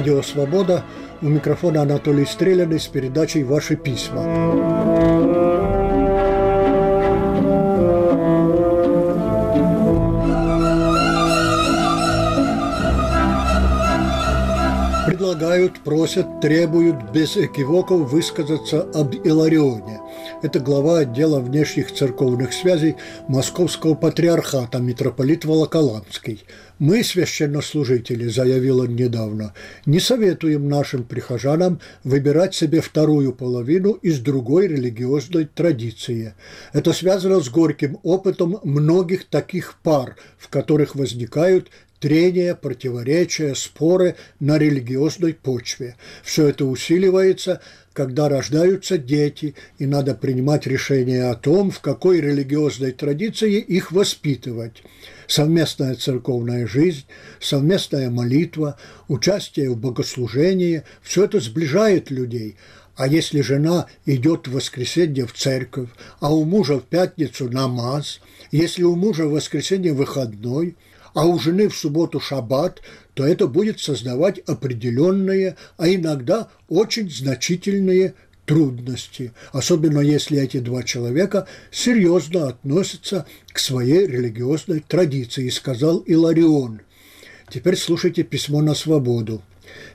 Радио «Свобода». У микрофона Анатолий Стреляный с передачей «Ваши письма». Предлагают, просят, требуют без экивоков высказаться об Иларионе. Это глава отдела внешних церковных связей Московского патриархата митрополит Волоколамский. «Мы, священнослужители», – заявил он недавно, – «не советуем нашим прихожанам выбирать себе вторую половину из другой религиозной традиции. Это связано с горьким опытом многих таких пар, в которых возникают трения, противоречия, споры на религиозной почве. Все это усиливается, когда рождаются дети, и надо принимать решение о том, в какой религиозной традиции их воспитывать. Совместная церковная жизнь, совместная молитва, участие в богослужении – все это сближает людей – а если жена идет в воскресенье в церковь, а у мужа в пятницу намаз, если у мужа в воскресенье выходной – а у жены в субботу шаббат, то это будет создавать определенные, а иногда очень значительные трудности, особенно если эти два человека серьезно относятся к своей религиозной традиции, сказал Иларион. Теперь слушайте письмо на свободу.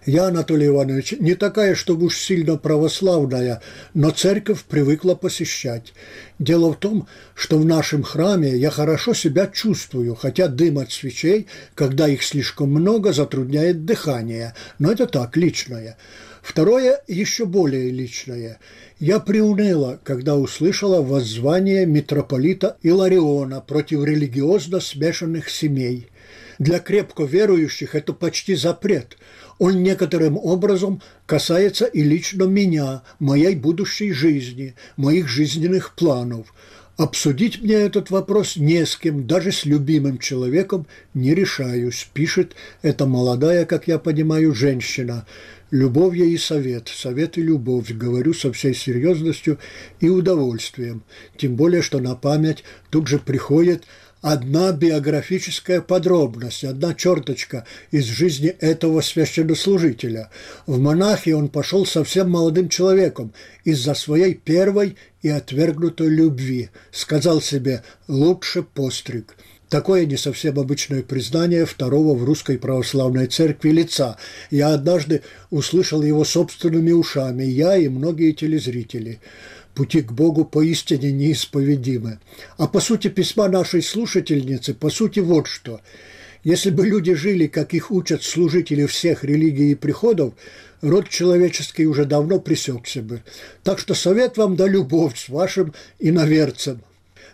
Я, Анатолий Иванович, не такая, чтобы уж сильно православная, но церковь привыкла посещать. Дело в том, что в нашем храме я хорошо себя чувствую, хотя дым от свечей, когда их слишком много, затрудняет дыхание, но это так, личное. Второе, еще более личное. Я приуныла, когда услышала воззвание митрополита Илариона против религиозно смешанных семей. Для крепко верующих это почти запрет – он некоторым образом касается и лично меня, моей будущей жизни, моих жизненных планов. Обсудить мне этот вопрос не с кем, даже с любимым человеком не решаюсь, пишет эта молодая, как я понимаю, женщина. Любовь я и совет, совет и любовь, говорю со всей серьезностью и удовольствием. Тем более, что на память тут же приходит одна биографическая подробность, одна черточка из жизни этого священнослужителя. В монахи он пошел совсем молодым человеком из-за своей первой и отвергнутой любви. Сказал себе «лучше постриг». Такое не совсем обычное признание второго в русской православной церкви лица. Я однажды услышал его собственными ушами, я и многие телезрители пути к Богу поистине неисповедимы. А по сути письма нашей слушательницы, по сути вот что. Если бы люди жили, как их учат служители всех религий и приходов, род человеческий уже давно пресекся бы. Так что совет вам да любовь с вашим иноверцем.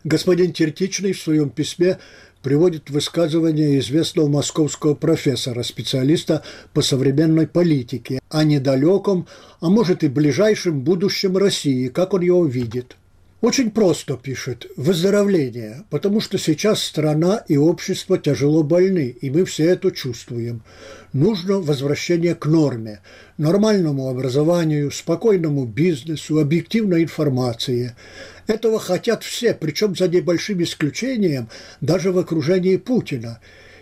Господин Тертичный в своем письме приводит высказывание известного московского профессора, специалиста по современной политике, о недалеком, а может и ближайшем будущем России, как он его видит. Очень просто пишет «выздоровление», потому что сейчас страна и общество тяжело больны, и мы все это чувствуем. Нужно возвращение к норме, нормальному образованию, спокойному бизнесу, объективной информации. Этого хотят все, причем за небольшим исключением даже в окружении Путина.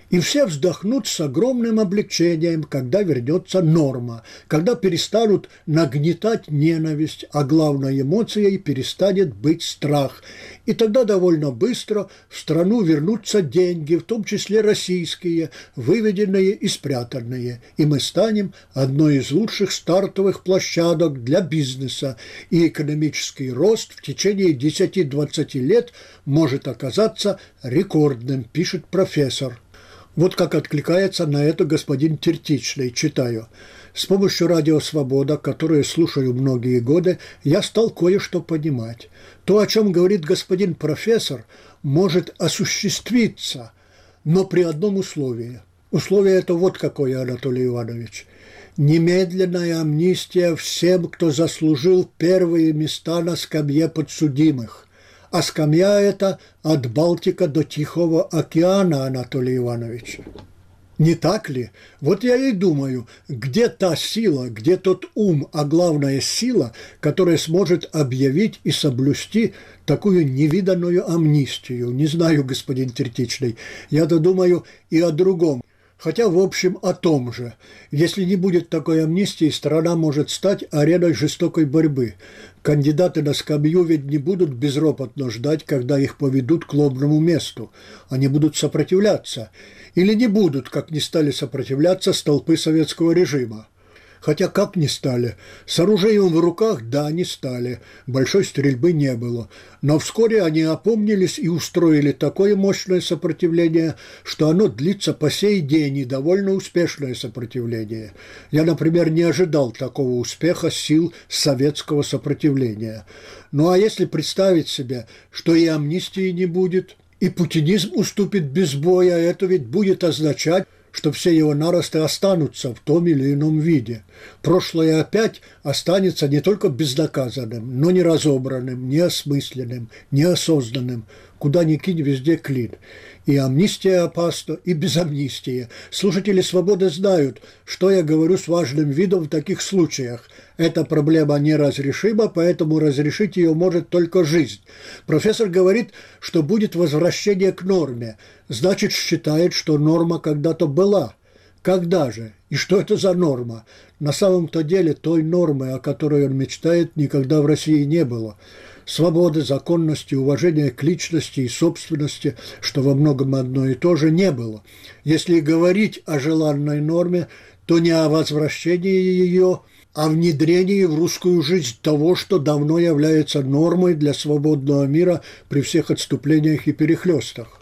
И все вздохнут с огромным облегчением, когда вернется норма, когда перестанут нагнетать ненависть, а главной эмоцией перестанет быть страх. И тогда довольно быстро в страну вернутся деньги, в том числе российские, выведенные и спрятанные, и мы станем одной из лучших стартовых площадок для бизнеса, и экономический рост в течение 10-20 лет может оказаться рекордным, пишет профессор. Вот как откликается на это господин Тертичный, читаю. С помощью радио «Свобода», которое слушаю многие годы, я стал кое-что понимать. То, о чем говорит господин профессор, может осуществиться, но при одном условии. Условие это вот какое, Анатолий Иванович. Немедленная амнистия всем, кто заслужил первые места на скамье подсудимых а скамья эта от Балтика до Тихого океана, Анатолий Иванович. Не так ли? Вот я и думаю, где та сила, где тот ум, а главная сила, которая сможет объявить и соблюсти такую невиданную амнистию. Не знаю, господин Тертичный, я-то думаю и о другом. Хотя, в общем, о том же. Если не будет такой амнистии, страна может стать ареной жестокой борьбы. Кандидаты на скамью ведь не будут безропотно ждать, когда их поведут к лобному месту. Они будут сопротивляться. Или не будут, как не стали сопротивляться столпы советского режима. Хотя как не стали? С оружием в руках, да, не стали. Большой стрельбы не было. Но вскоре они опомнились и устроили такое мощное сопротивление, что оно длится по сей день и довольно успешное сопротивление. Я, например, не ожидал такого успеха сил советского сопротивления. Ну а если представить себе, что и амнистии не будет, и путинизм уступит без боя, это ведь будет означать, что все его наросты останутся в том или ином виде. Прошлое опять останется не только безнаказанным, но не разобранным, не осмысленным, неосознанным. Куда ни кинь, везде клин. И амнистия опасна, и без амнистии. Слушатели «Свободы» знают, что я говорю с важным видом в таких случаях. Эта проблема неразрешима, поэтому разрешить ее может только жизнь. Профессор говорит, что будет возвращение к норме. Значит, считает, что норма когда-то была. Когда же? И что это за норма? На самом-то деле той нормы, о которой он мечтает, никогда в России не было свободы, законности, уважения к личности и собственности, что во многом одно и то же, не было. Если говорить о желанной норме, то не о возвращении ее, а внедрении в русскую жизнь того, что давно является нормой для свободного мира при всех отступлениях и перехлестах.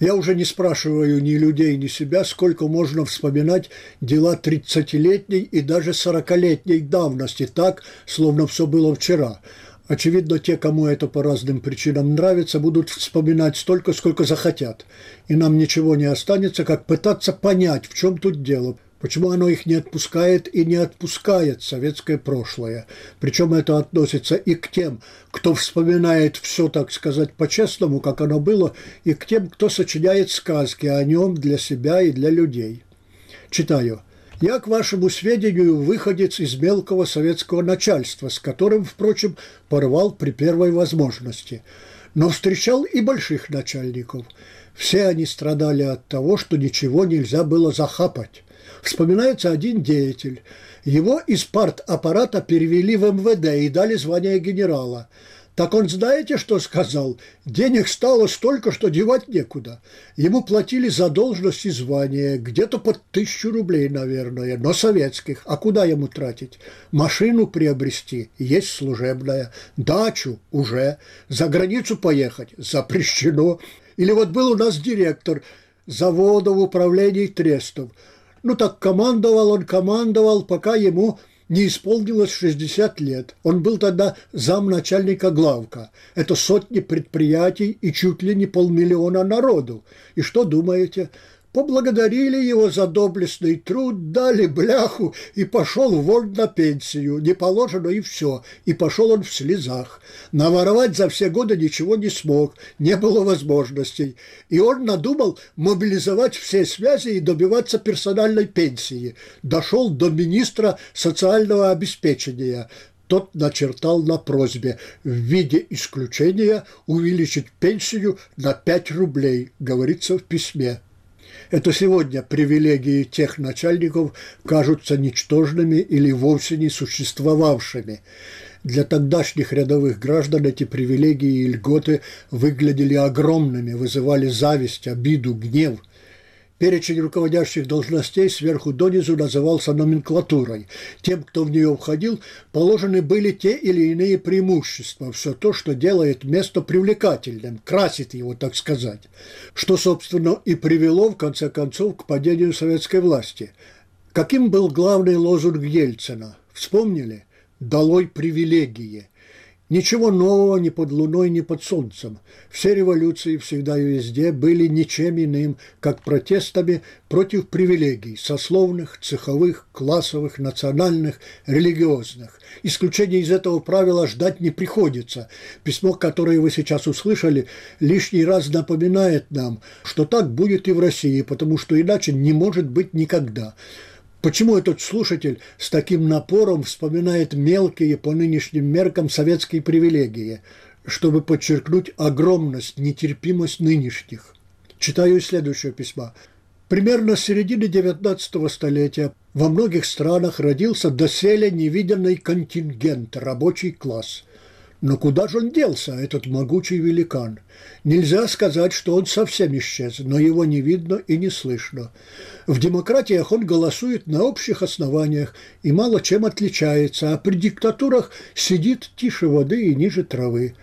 Я уже не спрашиваю ни людей, ни себя, сколько можно вспоминать дела 30-летней и даже 40-летней давности, так, словно все было вчера. Очевидно, те, кому это по разным причинам нравится, будут вспоминать столько, сколько захотят. И нам ничего не останется, как пытаться понять, в чем тут дело, почему оно их не отпускает и не отпускает советское прошлое. Причем это относится и к тем, кто вспоминает все, так сказать, по-честному, как оно было, и к тем, кто сочиняет сказки о нем для себя и для людей. Читаю – я, к вашему сведению, выходец из мелкого советского начальства, с которым, впрочем, порвал при первой возможности. Но встречал и больших начальников. Все они страдали от того, что ничего нельзя было захапать. Вспоминается один деятель. Его из парт-аппарата перевели в МВД и дали звание генерала – так он знаете, что сказал? Денег стало столько, что девать некуда. Ему платили за должность и звание, где-то под тысячу рублей, наверное, но советских. А куда ему тратить? Машину приобрести, есть служебная. Дачу уже. За границу поехать запрещено. Или вот был у нас директор завода в управлении трестов. Ну так командовал он, командовал, пока ему не исполнилось 60 лет. Он был тогда замначальника главка. Это сотни предприятий и чуть ли не полмиллиона народу. И что думаете? Поблагодарили его за доблестный труд, дали бляху и пошел вон на пенсию. Не положено и все. И пошел он в слезах. Наворовать за все годы ничего не смог, не было возможностей. И он надумал мобилизовать все связи и добиваться персональной пенсии. Дошел до министра социального обеспечения. Тот начертал на просьбе в виде исключения увеличить пенсию на 5 рублей, говорится в письме. Это сегодня привилегии тех начальников кажутся ничтожными или вовсе не существовавшими. Для тогдашних рядовых граждан эти привилегии и льготы выглядели огромными, вызывали зависть, обиду, гнев – Перечень руководящих должностей сверху донизу назывался номенклатурой. Тем, кто в нее входил, положены были те или иные преимущества, все то, что делает место привлекательным, красит его, так сказать. Что, собственно, и привело, в конце концов, к падению советской власти. Каким был главный лозунг Ельцина? Вспомнили? «Долой привилегии». Ничего нового ни под луной, ни под солнцем. Все революции всегда и везде были ничем иным, как протестами против привилегий сословных, цеховых, классовых, национальных, религиозных. Исключения из этого правила ждать не приходится. Письмо, которое вы сейчас услышали, лишний раз напоминает нам, что так будет и в России, потому что иначе не может быть никогда. Почему этот слушатель с таким напором вспоминает мелкие по нынешним меркам советские привилегии, чтобы подчеркнуть огромность, нетерпимость нынешних? Читаю из следующего письма. Примерно с середины XIX столетия во многих странах родился доселе невиданный контингент, рабочий класс – но куда же он делся, этот могучий великан? Нельзя сказать, что он совсем исчез, но его не видно и не слышно. В демократиях он голосует на общих основаниях и мало чем отличается, а при диктатурах сидит тише воды и ниже травы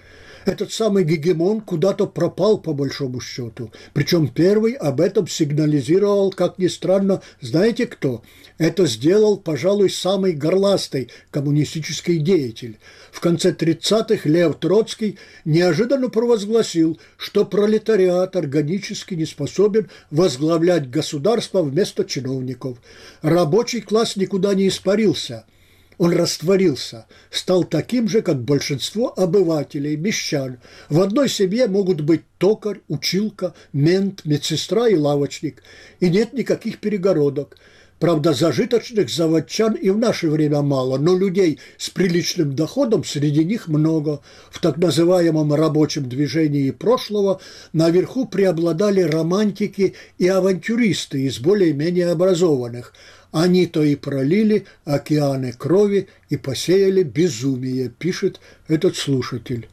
этот самый гегемон куда-то пропал по большому счету. Причем первый об этом сигнализировал, как ни странно, знаете кто? Это сделал, пожалуй, самый горластый коммунистический деятель. В конце 30-х Лев Троцкий неожиданно провозгласил, что пролетариат органически не способен возглавлять государство вместо чиновников. Рабочий класс никуда не испарился – он растворился, стал таким же, как большинство обывателей, мещан. В одной семье могут быть токарь, училка, мент, медсестра и лавочник. И нет никаких перегородок. Правда, зажиточных заводчан и в наше время мало, но людей с приличным доходом среди них много. В так называемом рабочем движении прошлого наверху преобладали романтики и авантюристы из более-менее образованных – они-то и пролили океаны крови и посеяли безумие, пишет этот слушатель.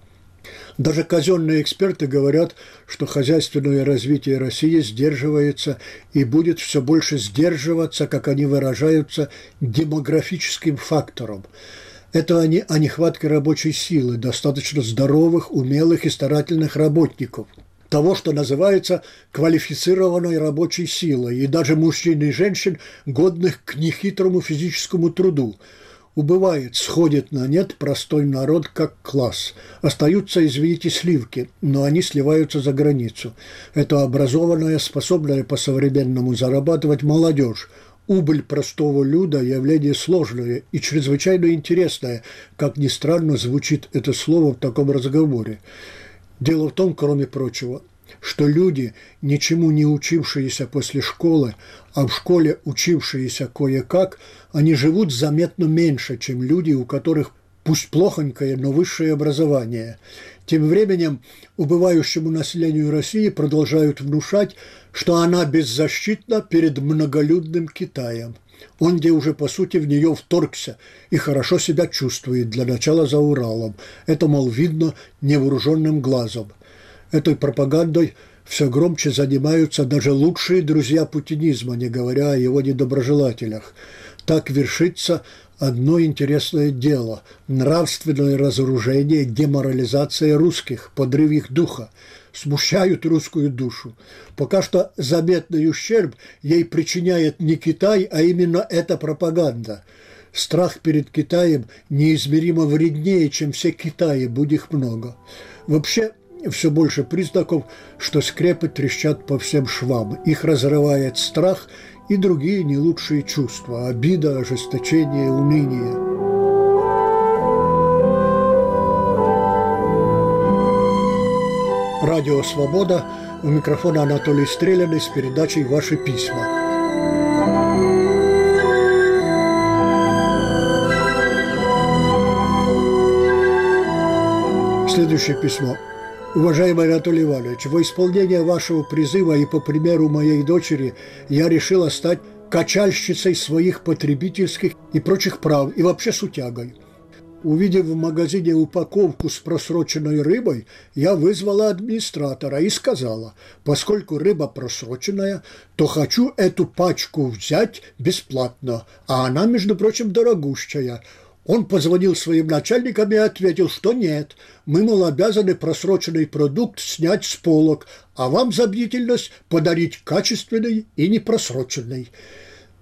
Даже казенные эксперты говорят, что хозяйственное развитие России сдерживается и будет все больше сдерживаться, как они выражаются, демографическим фактором. Это они о нехватке рабочей силы, достаточно здоровых, умелых и старательных работников – того, что называется квалифицированной рабочей силой, и даже мужчин и женщин, годных к нехитрому физическому труду. Убывает, сходит на нет простой народ как класс. Остаются, извините, сливки, но они сливаются за границу. Это образованная, способная по-современному зарабатывать молодежь, Убыль простого люда – явление сложное и чрезвычайно интересное, как ни странно звучит это слово в таком разговоре. Дело в том, кроме прочего, что люди, ничему не учившиеся после школы, а в школе учившиеся кое-как, они живут заметно меньше, чем люди, у которых пусть плохонькое, но высшее образование. Тем временем убывающему населению России продолжают внушать, что она беззащитна перед многолюдным Китаем – он, где уже по сути в нее вторгся и хорошо себя чувствует, для начала за Уралом. Это, мол, видно невооруженным глазом. Этой пропагандой все громче занимаются даже лучшие друзья путинизма, не говоря о его недоброжелателях. Так вершится одно интересное дело – нравственное разоружение, деморализация русских, подрыв их духа – смущают русскую душу. Пока что заметный ущерб ей причиняет не Китай, а именно эта пропаганда. Страх перед Китаем неизмеримо вреднее, чем все Китаи, будь их много. Вообще, все больше признаков, что скрепы трещат по всем швам. Их разрывает страх и другие не лучшие чувства – обида, ожесточение, уныние. Радио «Свобода». У микрофона Анатолий Стреляный с передачей «Ваши письма». Следующее письмо. Уважаемый Анатолий Иванович, во исполнение вашего призыва и по примеру моей дочери я решила стать качальщицей своих потребительских и прочих прав, и вообще сутягой. Увидев в магазине упаковку с просроченной рыбой, я вызвала администратора и сказала, поскольку рыба просроченная, то хочу эту пачку взять бесплатно, а она, между прочим, дорогущая. Он позвонил своим начальникам и ответил, что нет, мы, мол, обязаны просроченный продукт снять с полок, а вам за бдительность подарить качественный и непросроченный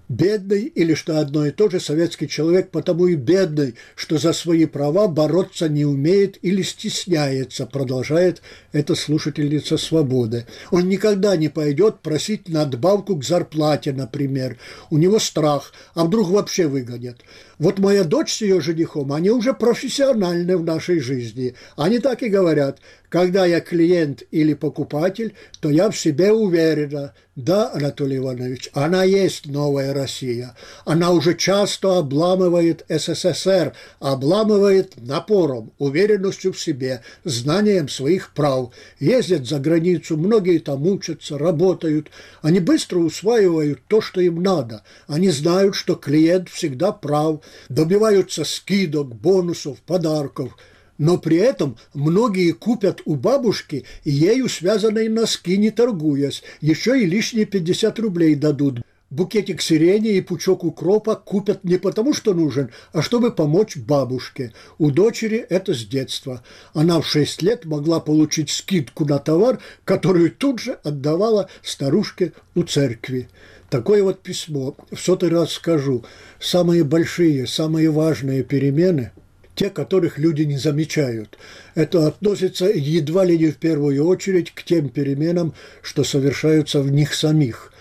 бедный или что одно и то же советский человек потому и бедный, что за свои права бороться не умеет или стесняется, продолжает эта слушательница свободы. Он никогда не пойдет просить надбавку к зарплате, например. У него страх, а вдруг вообще выгонят. Вот моя дочь с ее женихом, они уже профессиональны в нашей жизни. Они так и говорят, когда я клиент или покупатель, то я в себе уверена. Да, Анатолий Иванович, она есть новая Россия. Она уже часто обламывает СССР, обламывает напором, уверенностью в себе, знанием своих прав. Ездят за границу, многие там учатся, работают. Они быстро усваивают то, что им надо. Они знают, что клиент всегда прав, добиваются скидок, бонусов, подарков – но при этом многие купят у бабушки ею связанные носки, не торгуясь, еще и лишние 50 рублей дадут. Букетик сирени и пучок укропа купят не потому, что нужен, а чтобы помочь бабушке. У дочери это с детства. Она в 6 лет могла получить скидку на товар, которую тут же отдавала старушке у церкви. Такое вот письмо. В сотый раз скажу. Самые большие, самые важные перемены – те, которых люди не замечают. Это относится едва ли не в первую очередь к тем переменам, что совершаются в них самих.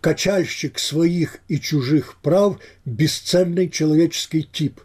Качальщик своих и чужих прав – бесценный человеческий тип.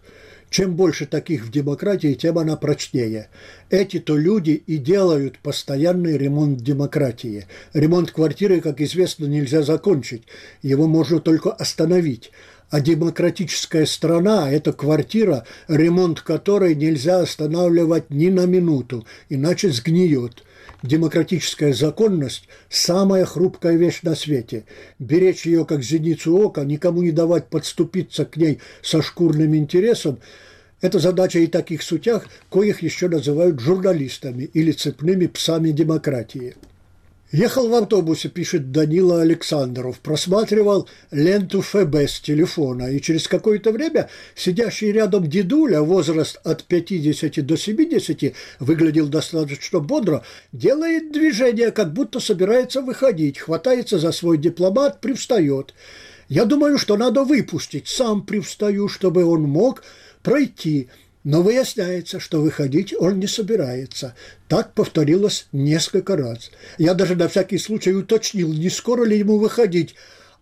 Чем больше таких в демократии, тем она прочнее. Эти-то люди и делают постоянный ремонт демократии. Ремонт квартиры, как известно, нельзя закончить. Его можно только остановить а демократическая страна – это квартира, ремонт которой нельзя останавливать ни на минуту, иначе сгниет. Демократическая законность – самая хрупкая вещь на свете. Беречь ее как зеницу ока, никому не давать подступиться к ней со шкурным интересом – это задача и таких сутях, коих еще называют журналистами или цепными псами демократии. Ехал в автобусе, пишет Данила Александров, просматривал ленту ФБ с телефона, и через какое-то время сидящий рядом дедуля, возраст от 50 до 70, выглядел достаточно бодро, делает движение, как будто собирается выходить, хватается за свой дипломат, привстает. Я думаю, что надо выпустить, сам привстаю, чтобы он мог пройти – но выясняется, что выходить он не собирается. Так повторилось несколько раз. Я даже на всякий случай уточнил, не скоро ли ему выходить.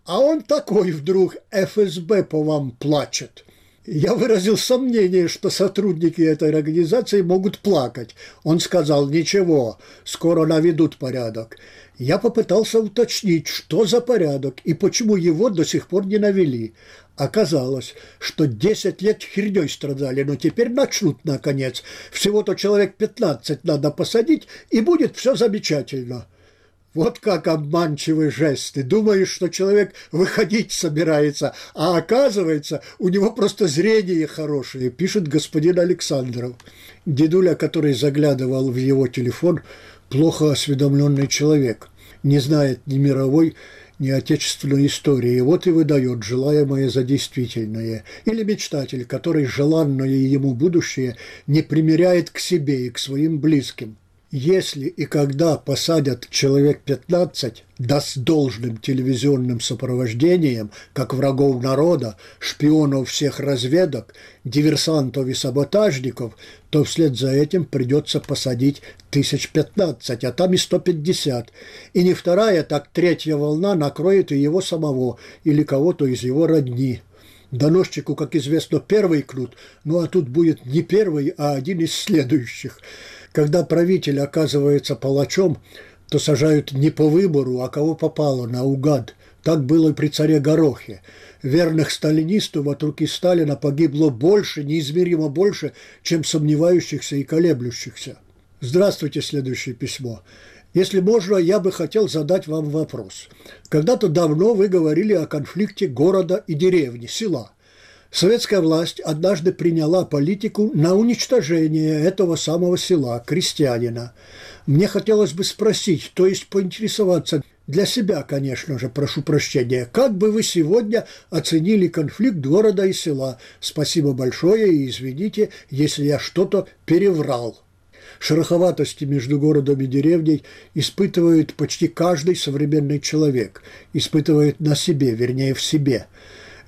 А он такой вдруг, ФСБ по вам плачет. Я выразил сомнение, что сотрудники этой организации могут плакать. Он сказал, ничего, скоро наведут порядок. Я попытался уточнить, что за порядок и почему его до сих пор не навели. Оказалось, что 10 лет херней страдали, но теперь начнут, наконец. Всего-то человек 15 надо посадить, и будет все замечательно. Вот как обманчивые жесты. Думаешь, что человек выходить собирается, а оказывается, у него просто зрение хорошее, пишет господин Александров. Дедуля, который заглядывал в его телефон, плохо осведомленный человек, не знает ни мировой, ни отечественной истории. Вот и выдает желаемое за действительное. Или мечтатель, который желанное ему будущее не примеряет к себе и к своим близким. Если и когда посадят человек 15, да с должным телевизионным сопровождением, как врагов народа, шпионов всех разведок, диверсантов и саботажников, то вслед за этим придется посадить тысяч пятнадцать, а там и сто пятьдесят. И не вторая, так третья волна накроет и его самого или кого-то из его родни. Доносчику, как известно, первый кнут, ну а тут будет не первый, а один из следующих – когда правитель оказывается палачом, то сажают не по выбору, а кого попало, наугад. Так было и при царе Горохе. Верных сталинистов от руки Сталина погибло больше, неизмеримо больше, чем сомневающихся и колеблющихся. Здравствуйте, следующее письмо. Если можно, я бы хотел задать вам вопрос. Когда-то давно вы говорили о конфликте города и деревни, села. Советская власть однажды приняла политику на уничтожение этого самого села, крестьянина. Мне хотелось бы спросить, то есть поинтересоваться, для себя, конечно же, прошу прощения. Как бы вы сегодня оценили конфликт города и села? Спасибо большое и извините, если я что-то переврал. Шероховатости между городом и деревней испытывает почти каждый современный человек, испытывает на себе, вернее, в себе.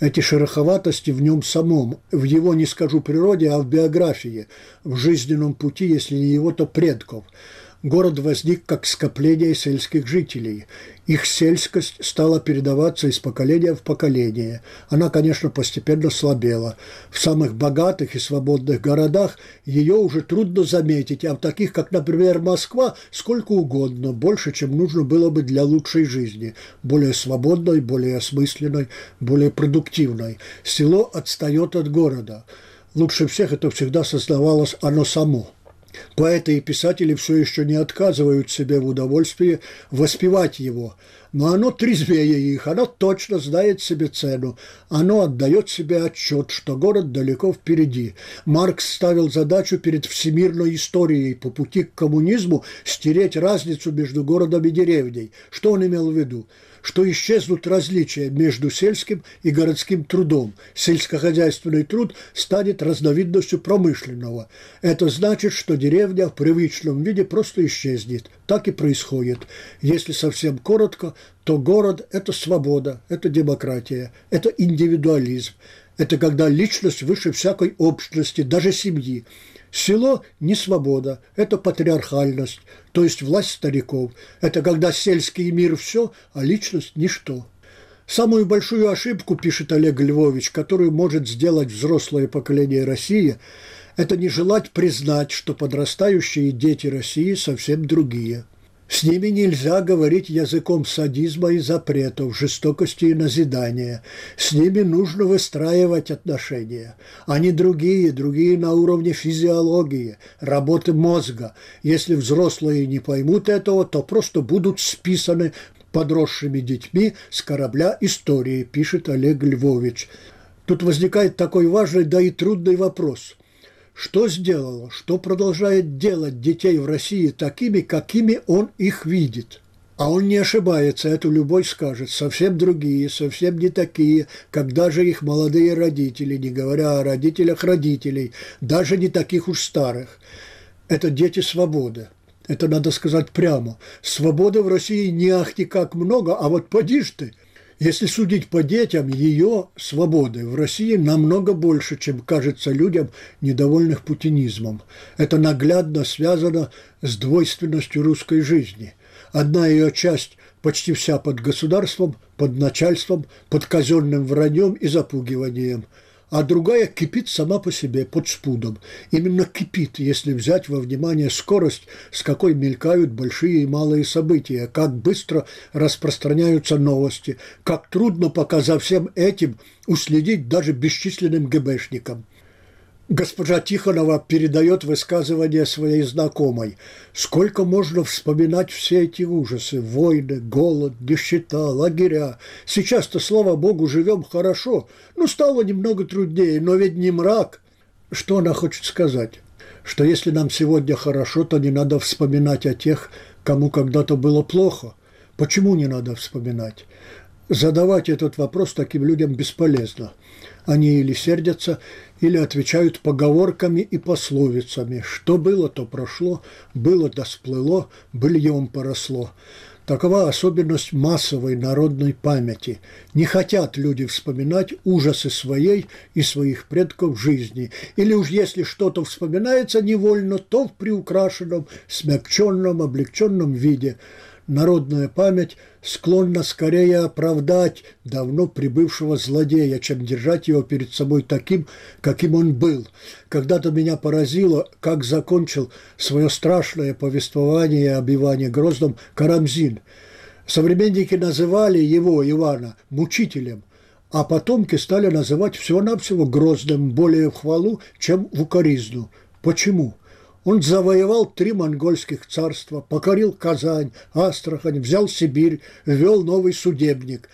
Эти шероховатости в нем самом, в его, не скажу природе, а в биографии, в жизненном пути, если не его, то предков – город возник как скопление сельских жителей. Их сельскость стала передаваться из поколения в поколение. Она, конечно, постепенно слабела. В самых богатых и свободных городах ее уже трудно заметить, а в таких, как, например, Москва, сколько угодно, больше, чем нужно было бы для лучшей жизни, более свободной, более осмысленной, более продуктивной. Село отстает от города. Лучше всех это всегда создавалось оно само – Поэты и писатели все еще не отказывают себе в удовольствии воспевать его, но оно трезвее их, оно точно знает себе цену, оно отдает себе отчет, что город далеко впереди. Маркс ставил задачу перед всемирной историей по пути к коммунизму стереть разницу между городом и деревней. Что он имел в виду? Что исчезнут различия между сельским и городским трудом. Сельскохозяйственный труд станет разновидностью промышленного. Это значит, что деревня в привычном виде просто исчезнет. Так и происходит. Если совсем коротко, то город – это свобода, это демократия, это индивидуализм. Это когда личность выше всякой общности, даже семьи. Село – не свобода, это патриархальность, то есть власть стариков. Это когда сельский мир – все, а личность – ничто. Самую большую ошибку, пишет Олег Львович, которую может сделать взрослое поколение России, это не желать признать, что подрастающие дети России совсем другие – с ними нельзя говорить языком садизма и запретов, жестокости и назидания. С ними нужно выстраивать отношения. Они другие, другие на уровне физиологии, работы мозга. Если взрослые не поймут этого, то просто будут списаны подросшими детьми с корабля истории, пишет Олег Львович. Тут возникает такой важный, да и трудный вопрос – что сделало, что продолжает делать детей в России такими, какими он их видит. А он не ошибается, это любой скажет. Совсем другие, совсем не такие, как даже их молодые родители, не говоря о родителях родителей, даже не таких уж старых. Это дети свободы. Это надо сказать прямо. Свободы в России не ахти как много, а вот поди ж ты – если судить по детям, ее свободы в России намного больше, чем кажется людям, недовольных путинизмом. Это наглядно связано с двойственностью русской жизни. Одна ее часть почти вся под государством, под начальством, под казенным враньем и запугиванием – а другая кипит сама по себе, под спудом. Именно кипит, если взять во внимание скорость, с какой мелькают большие и малые события, как быстро распространяются новости, как трудно пока за всем этим уследить даже бесчисленным ГБшникам. Госпожа Тихонова передает высказывание своей знакомой. Сколько можно вспоминать все эти ужасы? Войны, голод, нищета, лагеря. Сейчас-то, слава богу, живем хорошо. Ну, стало немного труднее, но ведь не мрак. Что она хочет сказать? Что если нам сегодня хорошо, то не надо вспоминать о тех, кому когда-то было плохо. Почему не надо вспоминать? Задавать этот вопрос таким людям бесполезно. Они или сердятся, или отвечают поговорками и пословицами. Что было, то прошло, было да сплыло, быльем поросло. Такова особенность массовой народной памяти. Не хотят люди вспоминать ужасы своей и своих предков жизни. Или уж если что-то вспоминается невольно, то в приукрашенном, смягченном, облегченном виде – народная память склонна скорее оправдать давно прибывшего злодея, чем держать его перед собой таким, каким он был. Когда-то меня поразило, как закончил свое страшное повествование об Иване Грозном Карамзин. Современники называли его, Ивана, мучителем, а потомки стали называть всего-навсего Грозным более в хвалу, чем в укоризну. Почему? Он завоевал три монгольских царства, покорил Казань, Астрахань, взял Сибирь, ввел новый судебник.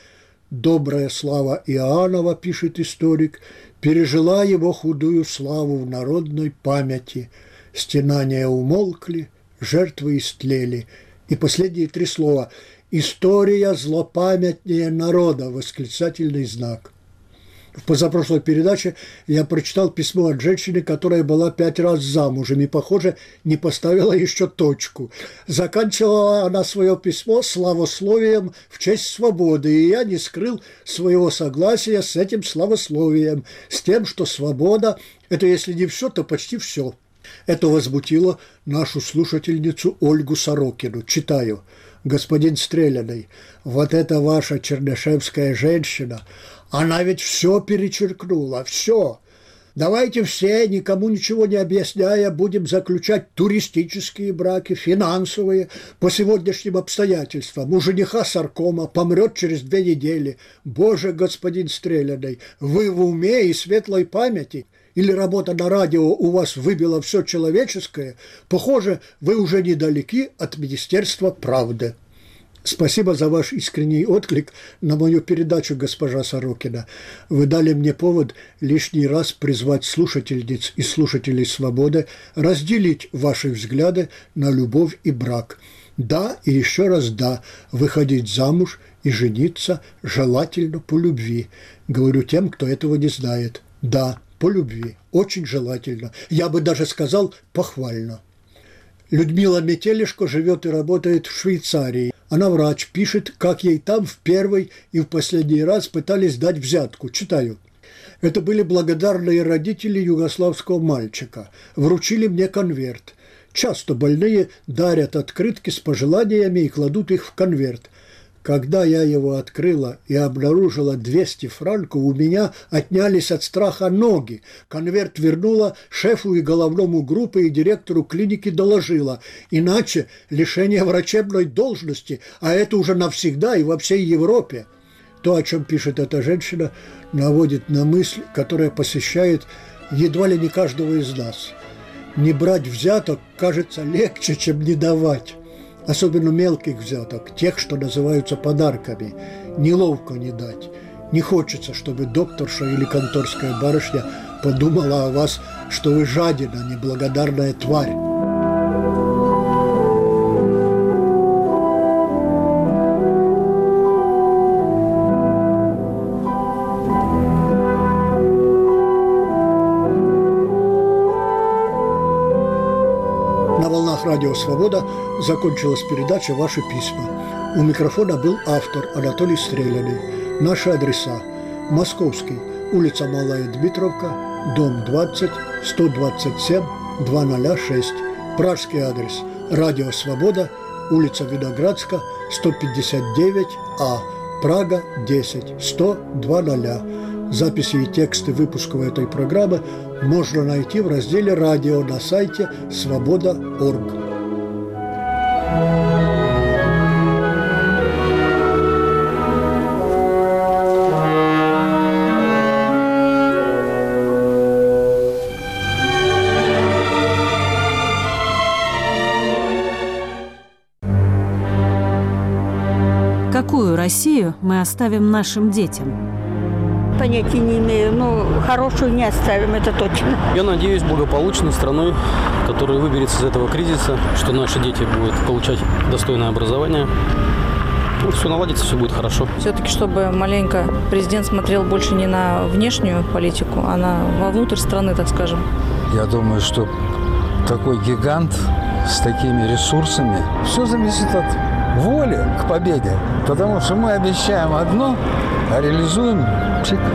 Добрая слава Иоаннова, пишет историк, пережила его худую славу в народной памяти. Стенания умолкли, жертвы истлели. И последние три слова «История злопамятнее народа» – восклицательный знак – в позапрошлой передаче я прочитал письмо от женщины, которая была пять раз замужем и, похоже, не поставила еще точку. Заканчивала она свое письмо славословием в честь свободы, и я не скрыл своего согласия с этим славословием, с тем, что свобода – это, если не все, то почти все. Это возмутило нашу слушательницу Ольгу Сорокину. Читаю. «Господин Стреляный, вот эта ваша чернышевская женщина – она ведь все перечеркнула, все. Давайте все, никому ничего не объясняя, будем заключать туристические браки, финансовые, по сегодняшним обстоятельствам. У жениха саркома помрет через две недели. Боже, господин Стреляный, вы в уме и светлой памяти – или работа на радио у вас выбила все человеческое, похоже, вы уже недалеки от Министерства правды. Спасибо за ваш искренний отклик на мою передачу, госпожа Сорокина. Вы дали мне повод лишний раз призвать слушательниц и слушателей «Свободы» разделить ваши взгляды на любовь и брак. Да и еще раз да, выходить замуж и жениться желательно по любви. Говорю тем, кто этого не знает. Да, по любви. Очень желательно. Я бы даже сказал похвально. Людмила Метелешко живет и работает в Швейцарии. Она врач, пишет, как ей там в первый и в последний раз пытались дать взятку. Читаю. Это были благодарные родители югославского мальчика. Вручили мне конверт. Часто больные дарят открытки с пожеланиями и кладут их в конверт. Когда я его открыла и обнаружила 200 франков, у меня отнялись от страха ноги. Конверт вернула шефу и головному группы и директору клиники доложила. Иначе лишение врачебной должности, а это уже навсегда и во всей Европе. То, о чем пишет эта женщина, наводит на мысль, которая посещает едва ли не каждого из нас. Не брать взяток кажется легче, чем не давать особенно мелких взяток, тех, что называются подарками, неловко не дать. Не хочется, чтобы докторша или конторская барышня подумала о вас, что вы жадина, неблагодарная тварь. Радио «Свобода» закончилась передача «Ваши письма». У микрофона был автор Анатолий Стреляный. Наши адреса. Московский, улица Малая Дмитровка, дом 20, 127, 206. Пражский адрес. Радио «Свобода», улица Виноградска, 159А, Прага, 10, 100, 200. Записи и тексты выпусков этой программы можно найти в разделе «Радио» на сайте свобода.орг. Россию мы оставим нашим детям? Понятия не имею, но хорошую не оставим, это точно. Я надеюсь благополучной страной, которая выберется из этого кризиса, что наши дети будут получать достойное образование. Ну, все наладится, все будет хорошо. Все-таки, чтобы маленько президент смотрел больше не на внешнюю политику, а на вовнутрь страны, так скажем. Я думаю, что такой гигант с такими ресурсами, все зависит от воли к победе. Потому что мы обещаем одно, а реализуем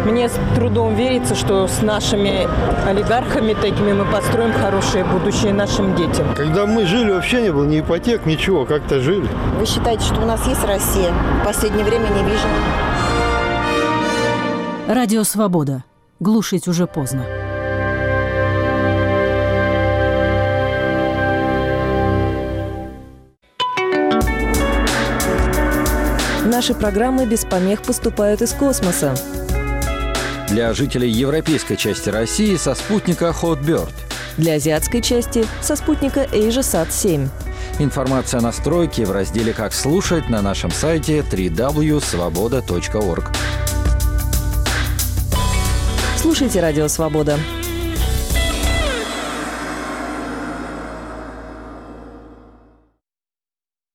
мне с трудом верится, что с нашими олигархами такими мы построим хорошее будущее нашим детям. Когда мы жили, вообще не было ни ипотек, ничего, как-то жили. Вы считаете, что у нас есть Россия? В последнее время не вижу. Радио «Свобода». Глушить уже поздно. Наши программы без помех поступают из космоса. Для жителей европейской части России со спутника Hotbird. Для азиатской части со спутника AsiaSat-7. Информация о настройке в разделе «Как слушать» на нашем сайте www.svoboda.org. Слушайте «Радио Свобода».